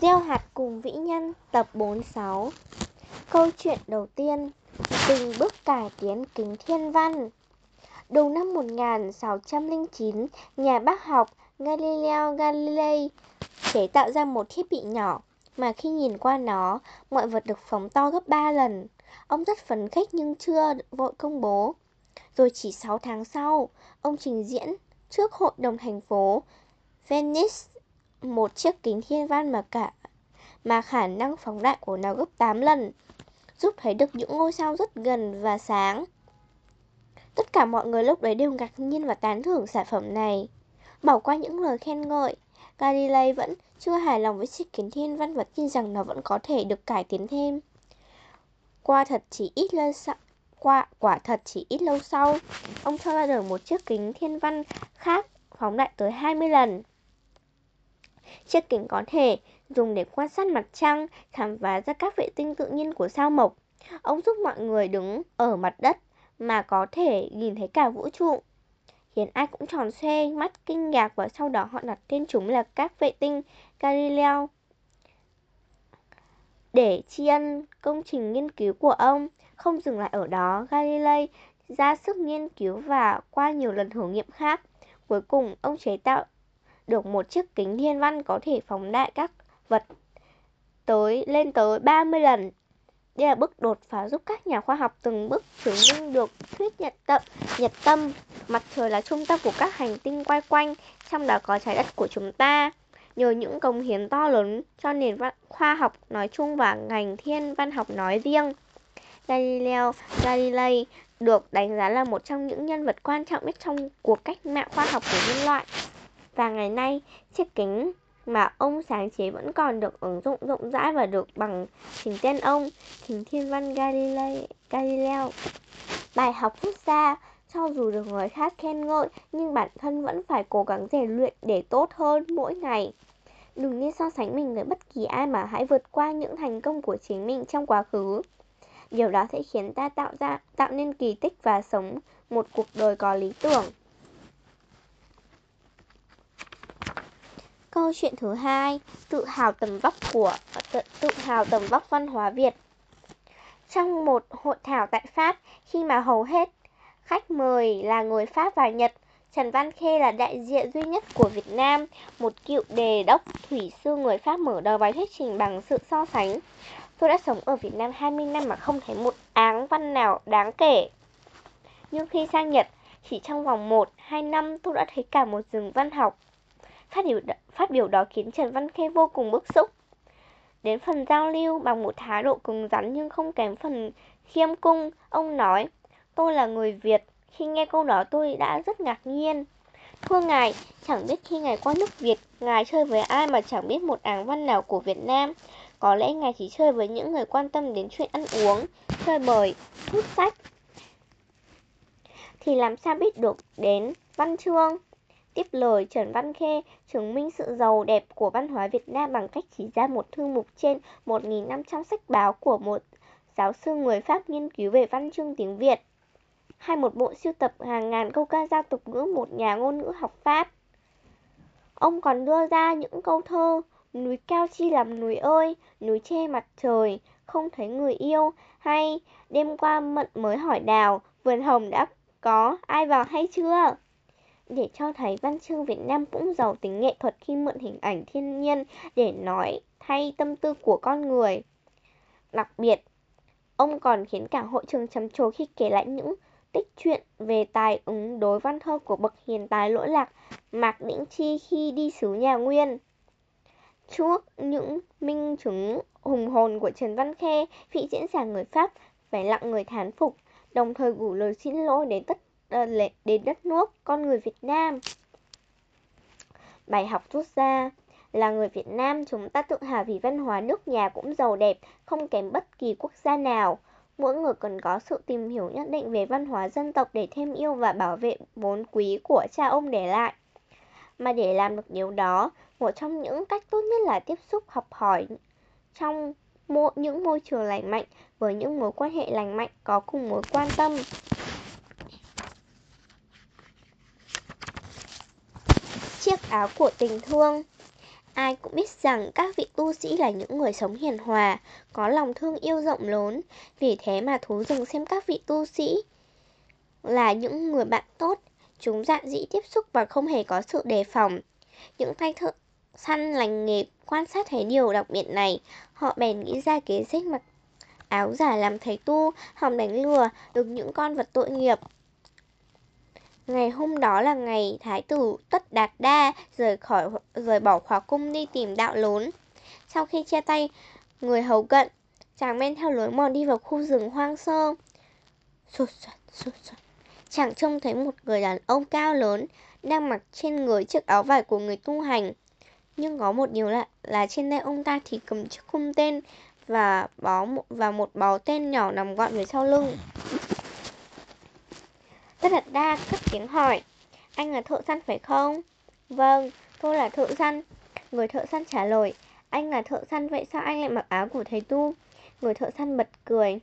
Gieo hạt cùng vĩ nhân tập 46 Câu chuyện đầu tiên Từng bước cải tiến kính thiên văn Đầu năm 1609, nhà bác học Galileo Galilei chế tạo ra một thiết bị nhỏ mà khi nhìn qua nó, mọi vật được phóng to gấp 3 lần. Ông rất phấn khích nhưng chưa vội công bố. Rồi chỉ 6 tháng sau, ông trình diễn trước hội đồng thành phố Venice một chiếc kính thiên văn mà cả mà khả năng phóng đại của nó gấp 8 lần, giúp thấy được những ngôi sao rất gần và sáng. Tất cả mọi người lúc đấy đều ngạc nhiên và tán thưởng sản phẩm này. Bỏ qua những lời khen ngợi, Galilei vẫn chưa hài lòng với chiếc kính thiên văn và tin rằng nó vẫn có thể được cải tiến thêm. Qua thật chỉ ít lâu sau, qua quả thật chỉ ít lâu sau, ông cho ra đời một chiếc kính thiên văn khác phóng đại tới 20 lần. Chiếc kính có thể dùng để quan sát mặt trăng, khám phá ra các vệ tinh tự nhiên của sao mộc. Ông giúp mọi người đứng ở mặt đất mà có thể nhìn thấy cả vũ trụ. Khiến ai cũng tròn xoe mắt kinh ngạc và sau đó họ đặt tên chúng là các vệ tinh Galileo. Để tri ân công trình nghiên cứu của ông, không dừng lại ở đó, Galilei ra sức nghiên cứu và qua nhiều lần thử nghiệm khác. Cuối cùng, ông chế tạo được một chiếc kính thiên văn có thể phóng đại các vật tới lên tới 30 lần. Đây là bước đột phá giúp các nhà khoa học từng bước chứng minh được thuyết nhật tâm, nhật tâm, mặt trời là trung tâm của các hành tinh quay quanh, trong đó có trái đất của chúng ta. Nhờ những công hiến to lớn cho nền văn, khoa học nói chung và ngành thiên văn học nói riêng, Galileo Galilei được đánh giá là một trong những nhân vật quan trọng nhất trong cuộc cách mạng khoa học của nhân loại. Và ngày nay, chiếc kính mà ông sáng chế vẫn còn được ứng dụng rộng rãi và được bằng chính tên ông, kính thiên văn Galilei, Galileo. Bài học rút ra, cho dù được người khác khen ngợi, nhưng bản thân vẫn phải cố gắng rèn luyện để tốt hơn mỗi ngày. Đừng nên so sánh mình với bất kỳ ai mà hãy vượt qua những thành công của chính mình trong quá khứ. Điều đó sẽ khiến ta tạo ra tạo nên kỳ tích và sống một cuộc đời có lý tưởng. Câu chuyện thứ hai, tự hào tầm vóc của tự, tự hào tầm vóc văn hóa Việt. Trong một hội thảo tại Pháp, khi mà hầu hết khách mời là người Pháp và Nhật, Trần Văn Khê là đại diện duy nhất của Việt Nam, một cựu đề đốc thủy sư người Pháp mở đầu bài thuyết trình bằng sự so sánh. Tôi đã sống ở Việt Nam 20 năm mà không thấy một áng văn nào đáng kể. Nhưng khi sang Nhật, chỉ trong vòng 1-2 năm tôi đã thấy cả một rừng văn học Phát biểu, phát biểu đó khiến Trần Văn Khê vô cùng bức xúc. Đến phần giao lưu bằng một thái độ cứng rắn nhưng không kém phần khiêm cung, ông nói, tôi là người Việt. Khi nghe câu đó tôi đã rất ngạc nhiên. Thưa ngài, chẳng biết khi ngài qua nước Việt, ngài chơi với ai mà chẳng biết một áng văn nào của Việt Nam. Có lẽ ngài chỉ chơi với những người quan tâm đến chuyện ăn uống, chơi bời, hút sách. Thì làm sao biết được đến văn chương? Tiếp lời Trần Văn Khê chứng minh sự giàu đẹp của văn hóa Việt Nam bằng cách chỉ ra một thư mục trên 1.500 sách báo của một giáo sư người Pháp nghiên cứu về văn chương tiếng Việt, hay một bộ siêu tập hàng ngàn câu ca dao tục ngữ một nhà ngôn ngữ học Pháp. Ông còn đưa ra những câu thơ Núi cao chi làm núi ơi, núi che mặt trời, không thấy người yêu, hay đêm qua mận mới hỏi đào, vườn hồng đã có ai vào hay chưa? Để cho thấy văn chương Việt Nam cũng giàu tính nghệ thuật khi mượn hình ảnh thiên nhiên để nói thay tâm tư của con người. Đặc biệt, ông còn khiến cả hội trường trầm trồ khi kể lại những tích truyện về tài ứng đối văn thơ của bậc hiền tài lỗi lạc Mạc Đĩnh Chi khi đi xứ nhà Nguyên. Trước những minh chứng hùng hồn của Trần Văn Khe, vị diễn giả người Pháp phải lặng người thán phục, đồng thời gửi lời xin lỗi đến tất đến đất nước con người Việt Nam. Bài học rút ra là người Việt Nam chúng ta tự hào vì văn hóa nước nhà cũng giàu đẹp, không kém bất kỳ quốc gia nào. Mỗi người cần có sự tìm hiểu nhất định về văn hóa dân tộc để thêm yêu và bảo vệ vốn quý của cha ông để lại. Mà để làm được điều đó, một trong những cách tốt nhất là tiếp xúc học hỏi trong những môi trường lành mạnh với những mối quan hệ lành mạnh có cùng mối quan tâm. chiếc áo của tình thương. Ai cũng biết rằng các vị tu sĩ là những người sống hiền hòa, có lòng thương yêu rộng lớn. Vì thế mà thú rừng xem các vị tu sĩ là những người bạn tốt. Chúng dạn dĩ tiếp xúc và không hề có sự đề phòng. Những tay thợ săn lành nghề quan sát thấy điều đặc biệt này. Họ bèn nghĩ ra kế sách mặc áo giả làm thầy tu, hòng đánh lừa được những con vật tội nghiệp. Ngày hôm đó là ngày Thái tử Tất Đạt Đa rời khỏi rời bỏ khóa cung đi tìm đạo lốn. Sau khi chia tay người hầu cận, chàng men theo lối mòn đi vào khu rừng hoang sơ. Sụt sụt sụt sụt. Chàng trông thấy một người đàn ông cao lớn đang mặc trên người chiếc áo vải của người tu hành. Nhưng có một điều lạ là trên tay ông ta thì cầm chiếc khung tên và bó và một bó tên nhỏ nằm gọn về sau lưng. Tất đặt đa cất tiếng hỏi. Anh là thợ săn phải không? Vâng, tôi là thợ săn. Người thợ săn trả lời Anh là thợ săn vậy sao anh lại mặc áo của thầy tu? Người thợ săn bật cười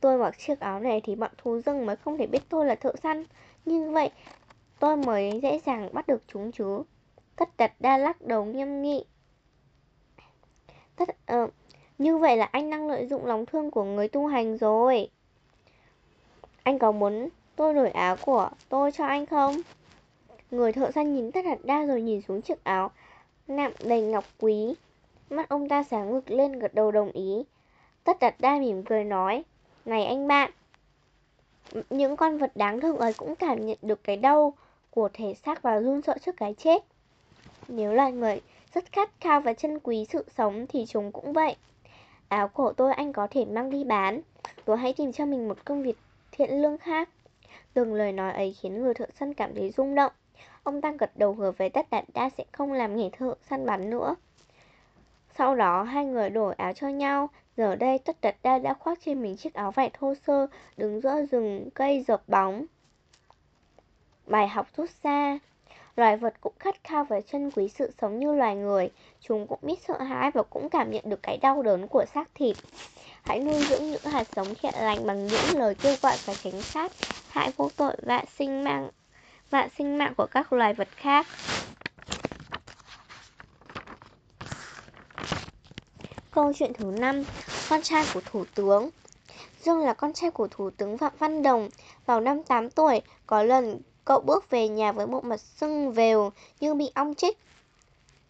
Tôi mặc chiếc áo này thì bọn thú rừng mới không thể biết tôi là thợ săn. Như vậy tôi mới dễ dàng bắt được chúng chứ. Tất đặt đa lắc đầu nghiêm nghị. Tất, uh, Như vậy là anh đang lợi dụng lòng thương của người tu hành rồi. Anh có muốn tôi đổi áo của tôi cho anh không? Người thợ săn nhìn tất hạt đa rồi nhìn xuống chiếc áo nạm đầy ngọc quý. Mắt ông ta sáng ngực lên gật đầu đồng ý. Tất đặt đa mỉm cười nói, Này anh bạn, những con vật đáng thương ấy cũng cảm nhận được cái đau của thể xác và run sợ trước cái chết. Nếu là người rất khát khao và chân quý sự sống thì chúng cũng vậy. Áo cổ tôi anh có thể mang đi bán. Tôi hãy tìm cho mình một công việc thiện lương khác. Từng lời nói ấy khiến người thợ săn cảm thấy rung động. Ông ta gật đầu hứa với tất đạt đa sẽ không làm nghề thợ săn bắn nữa. Sau đó hai người đổi áo cho nhau. Giờ đây tất đạt đa đã khoác trên mình chiếc áo vải thô sơ, đứng giữa rừng cây dợp bóng. Bài học rút ra Loài vật cũng khát khao và chân quý sự sống như loài người. Chúng cũng biết sợ hãi và cũng cảm nhận được cái đau đớn của xác thịt. Hãy nuôi dưỡng những hạt giống thiện lành bằng những lời kêu gọi và tránh sát hại vô tội và sinh mạng và sinh mạng của các loài vật khác. Câu chuyện thứ 5 Con trai của Thủ tướng Dương là con trai của Thủ tướng Phạm Văn Đồng Vào năm 8 tuổi, có lần cậu bước về nhà với bộ mặt sưng vèo như bị ong chích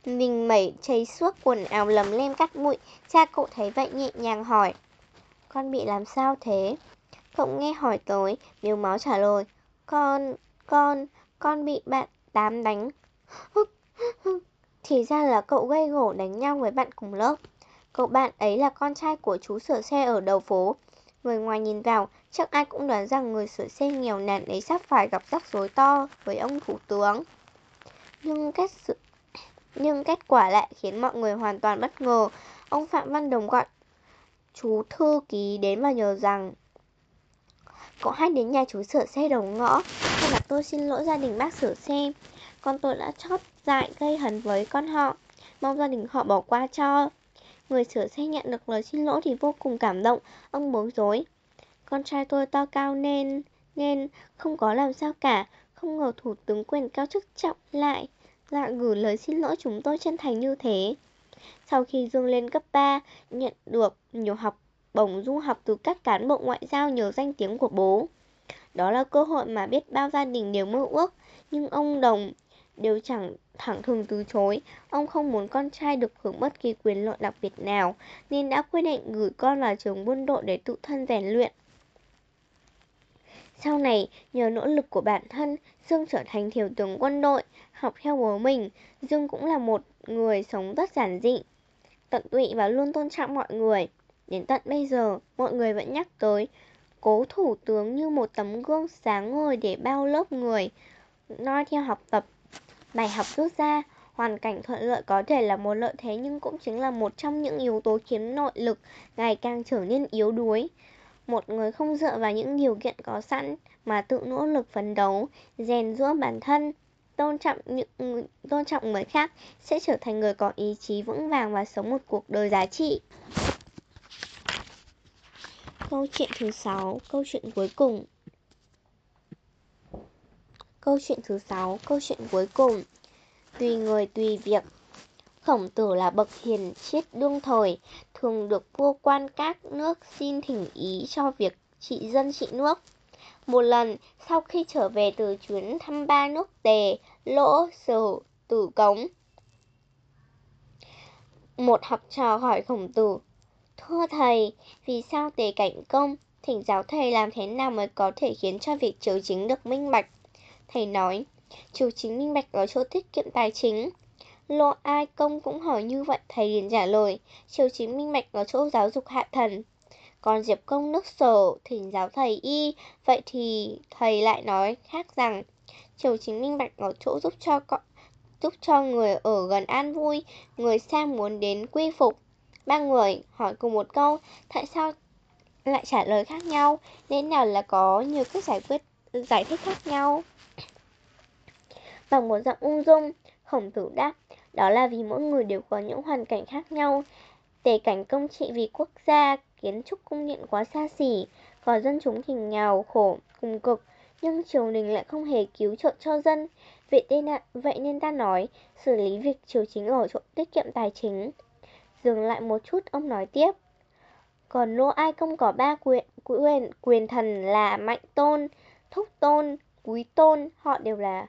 Mình mẩy cháy suốt quần áo lầm lem cắt bụi. Cha cậu thấy vậy nhẹ nhàng hỏi Con bị làm sao thế? Cậu nghe hỏi tới, miếu máu trả lời Con, con, con bị bạn tám đánh. Thì ra là cậu gây gổ đánh nhau với bạn cùng lớp. Cậu bạn ấy là con trai của chú sửa xe ở đầu phố. Người ngoài nhìn vào, chắc ai cũng đoán rằng người sửa xe nghèo nàn ấy sắp phải gặp rắc rối to với ông thủ tướng. Nhưng kết sự... nhưng kết quả lại khiến mọi người hoàn toàn bất ngờ. Ông Phạm Văn Đồng gọi chú thư ký đến và nhờ rằng, Cậu hãy đến nhà chú sửa xe đầu ngõ. Thay là tôi xin lỗi gia đình bác sửa xe. Con tôi đã chót dại gây hấn với con họ. Mong gia đình họ bỏ qua cho. Người sửa xe nhận được lời xin lỗi thì vô cùng cảm động. Ông bối rối. Con trai tôi to cao nên Nên không có làm sao cả Không ngờ thủ tướng quyền cao chức trọng lại Lại gửi lời xin lỗi chúng tôi chân thành như thế Sau khi Dương lên cấp 3 Nhận được nhiều học bổng du học từ các cán bộ ngoại giao nhờ danh tiếng của bố. Đó là cơ hội mà biết bao gia đình đều mơ ước, nhưng ông Đồng đều chẳng thẳng thừng từ chối. Ông không muốn con trai được hưởng bất kỳ quyền lợi đặc biệt nào, nên đã quyết định gửi con vào trường quân đội để tự thân rèn luyện. Sau này, nhờ nỗ lực của bản thân, Dương trở thành thiếu tướng quân đội, học theo bố mình. Dương cũng là một người sống rất giản dị, tận tụy và luôn tôn trọng mọi người. Đến tận bây giờ, mọi người vẫn nhắc tới cố thủ tướng như một tấm gương sáng ngời để bao lớp người noi theo học tập. Bài học rút ra, hoàn cảnh thuận lợi có thể là một lợi thế nhưng cũng chính là một trong những yếu tố khiến nội lực ngày càng trở nên yếu đuối. Một người không dựa vào những điều kiện có sẵn mà tự nỗ lực phấn đấu, rèn giũa bản thân, tôn trọng những tôn trọng người khác sẽ trở thành người có ý chí vững vàng và sống một cuộc đời giá trị. Câu chuyện thứ 6, câu chuyện cuối cùng. Câu chuyện thứ 6, câu chuyện cuối cùng. Tùy người tùy việc. Khổng tử là bậc hiền triết đương thời, thường được vua quan các nước xin thỉnh ý cho việc trị dân trị nước. Một lần, sau khi trở về từ chuyến thăm ba nước Tề, Lỗ, Sử, Tử Cống, một học trò hỏi khổng tử, Thưa thầy, vì sao Tề Cảnh Công thỉnh giáo thầy làm thế nào mới có thể khiến cho việc chiếu chính được minh bạch? Thầy nói, chiếu chính minh bạch ở chỗ tiết kiệm tài chính. Lô Ai Công cũng hỏi như vậy, thầy liền trả lời, Triều chính minh mạch ở chỗ giáo dục hạ thần. Còn Diệp Công nước sở thỉnh giáo thầy y, vậy thì thầy lại nói khác rằng, Triều chính minh bạch ở chỗ giúp cho giúp cho người ở gần an vui, người xa muốn đến quy phục. Ba người hỏi cùng một câu, tại sao lại trả lời khác nhau, nên nào là có nhiều cách giải quyết giải thích khác nhau. Bằng một giọng ung dung, khổng tử đáp, đó là vì mỗi người đều có những hoàn cảnh khác nhau. Tề cảnh công trị vì quốc gia, kiến trúc cung điện quá xa xỉ, còn dân chúng thì nghèo khổ, cùng cực, nhưng triều đình lại không hề cứu trợ cho dân. Vậy, nên vậy nên ta nói, xử lý việc triều chính ở chỗ tiết kiệm tài chính. Dừng lại một chút, ông nói tiếp. Còn Lô Ai Công có ba quyền, quyền, quyền thần là Mạnh Tôn, Thúc Tôn, Quý Tôn, họ đều là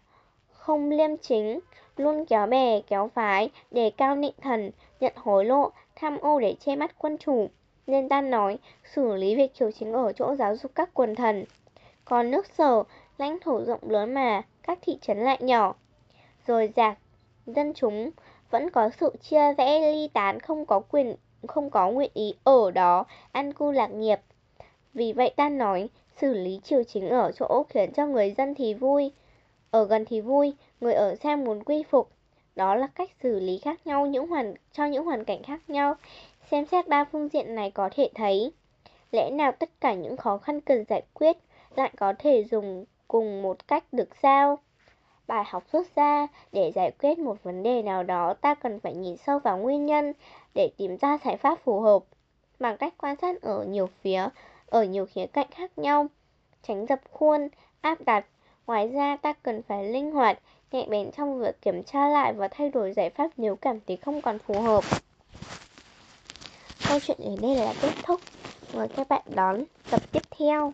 không liêm chính, luôn kéo bè, kéo phái, để cao nịnh thần, nhận hối lộ, tham ô để che mắt quân chủ. Nên ta nói, xử lý việc triều chính ở chỗ giáo dục các quần thần. Còn nước sở, lãnh thổ rộng lớn mà, các thị trấn lại nhỏ. Rồi giặc, dân chúng vẫn có sự chia rẽ ly tán không có quyền không có nguyện ý ở đó ăn cu lạc nghiệp. Vì vậy ta nói, xử lý triều chính ở chỗ khiến cho người dân thì vui, ở gần thì vui, người ở xa muốn quy phục. Đó là cách xử lý khác nhau những hoàn cho những hoàn cảnh khác nhau. Xem xét ba phương diện này có thể thấy, lẽ nào tất cả những khó khăn cần giải quyết lại có thể dùng cùng một cách được sao? Bài học rút ra, để giải quyết một vấn đề nào đó ta cần phải nhìn sâu vào nguyên nhân để tìm ra giải pháp phù hợp bằng cách quan sát ở nhiều phía, ở nhiều khía cạnh khác nhau, tránh dập khuôn, áp đặt. Ngoài ra ta cần phải linh hoạt, nhạy bén trong việc kiểm tra lại và thay đổi giải pháp nếu cảm thấy không còn phù hợp. Câu chuyện đến đây là kết thúc. Mời các bạn đón tập tiếp theo.